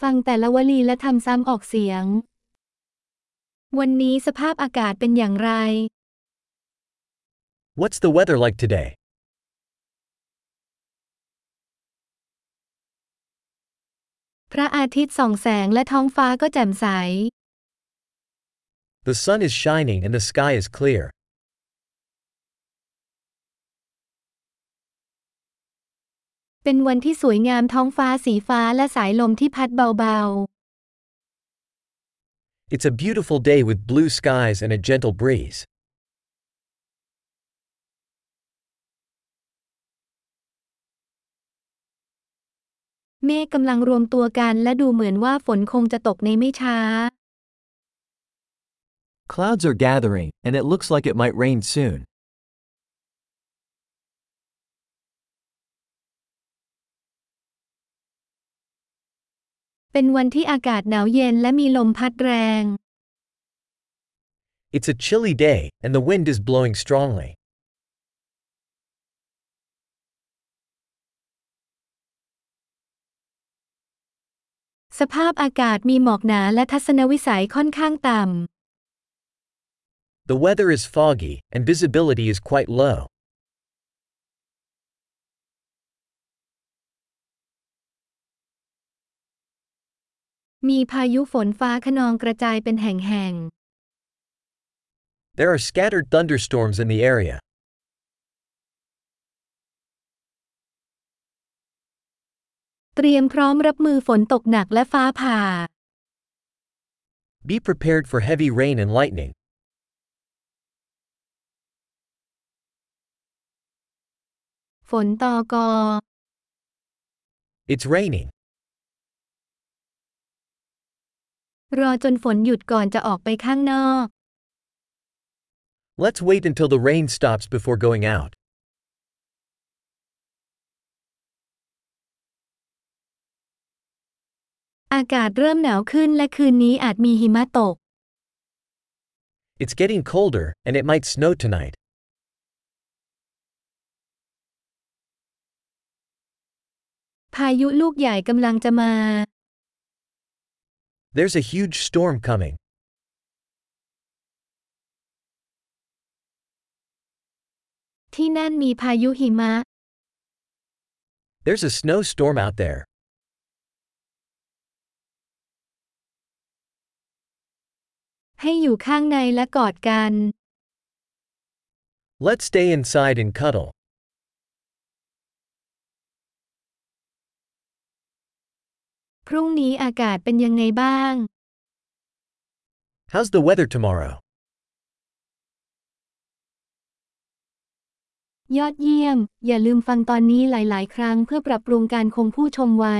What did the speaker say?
ฟังแต่ละวลีและทำซ้ำออกเสียง วันนี้สภาพอากาศเป็นอย่างไร What's the weather like today? พระอาทิตย์ส่องแสงและท้องฟ้าก็แจ่มใส The sun is shining and the sky is clear. เป็นวันที่สวยงามท้องฟ้าสีฟ้าและสายลมที่พัดเบา It's a beautiful day with blue skies and a gentle breeze. ๆเมฆกำลังรวมตัวกันและดูเหมือนว่าฝนคงจะตกในไม่ช้า Clouds are gathering, and it looks like it might rain soon. เป็นวันที่อากาศหนาวเย็นและมีลมพัดแรง It's a chilly day, and the wind is blowing strongly. สภาพอากาศมีหมอกหนาและทัศนวิสัยค่อนข้างต่ำ The weather is foggy, and visibility is quite low. มีพายุฝนฟ้าคะนองกระจายเป็นแห่ง There are scattered thunderstorms in the area. ๆเตรียมพร้อมรับมือฝนตกหนักและฟ้าผ่า Be prepared for heavy rain and lightning. ฝนตอกอ It's raining. รอจนฝนหยุดก่อนจะออกไปข้างนอก Let's wait until the rain stops before going out. อากาศเริ่มหนาวขึ้นและคืนนี้อาจมีหิมะตก It's getting colder, and it might snow tonight. พายุลูกใหญ่กำลังจะมา There's a huge storm coming. There's a snowstorm out there. Let's stay inside and cuddle. พรุ่งนี้อากาศเป็นยังไงบ้าง How's the weather tomorrow? ยอดเยี่ยม อย่าลืมฟังตอนนี้หลาย ๆ ครั้งเพื่อปรับปรุงการคงผู้ชมไว้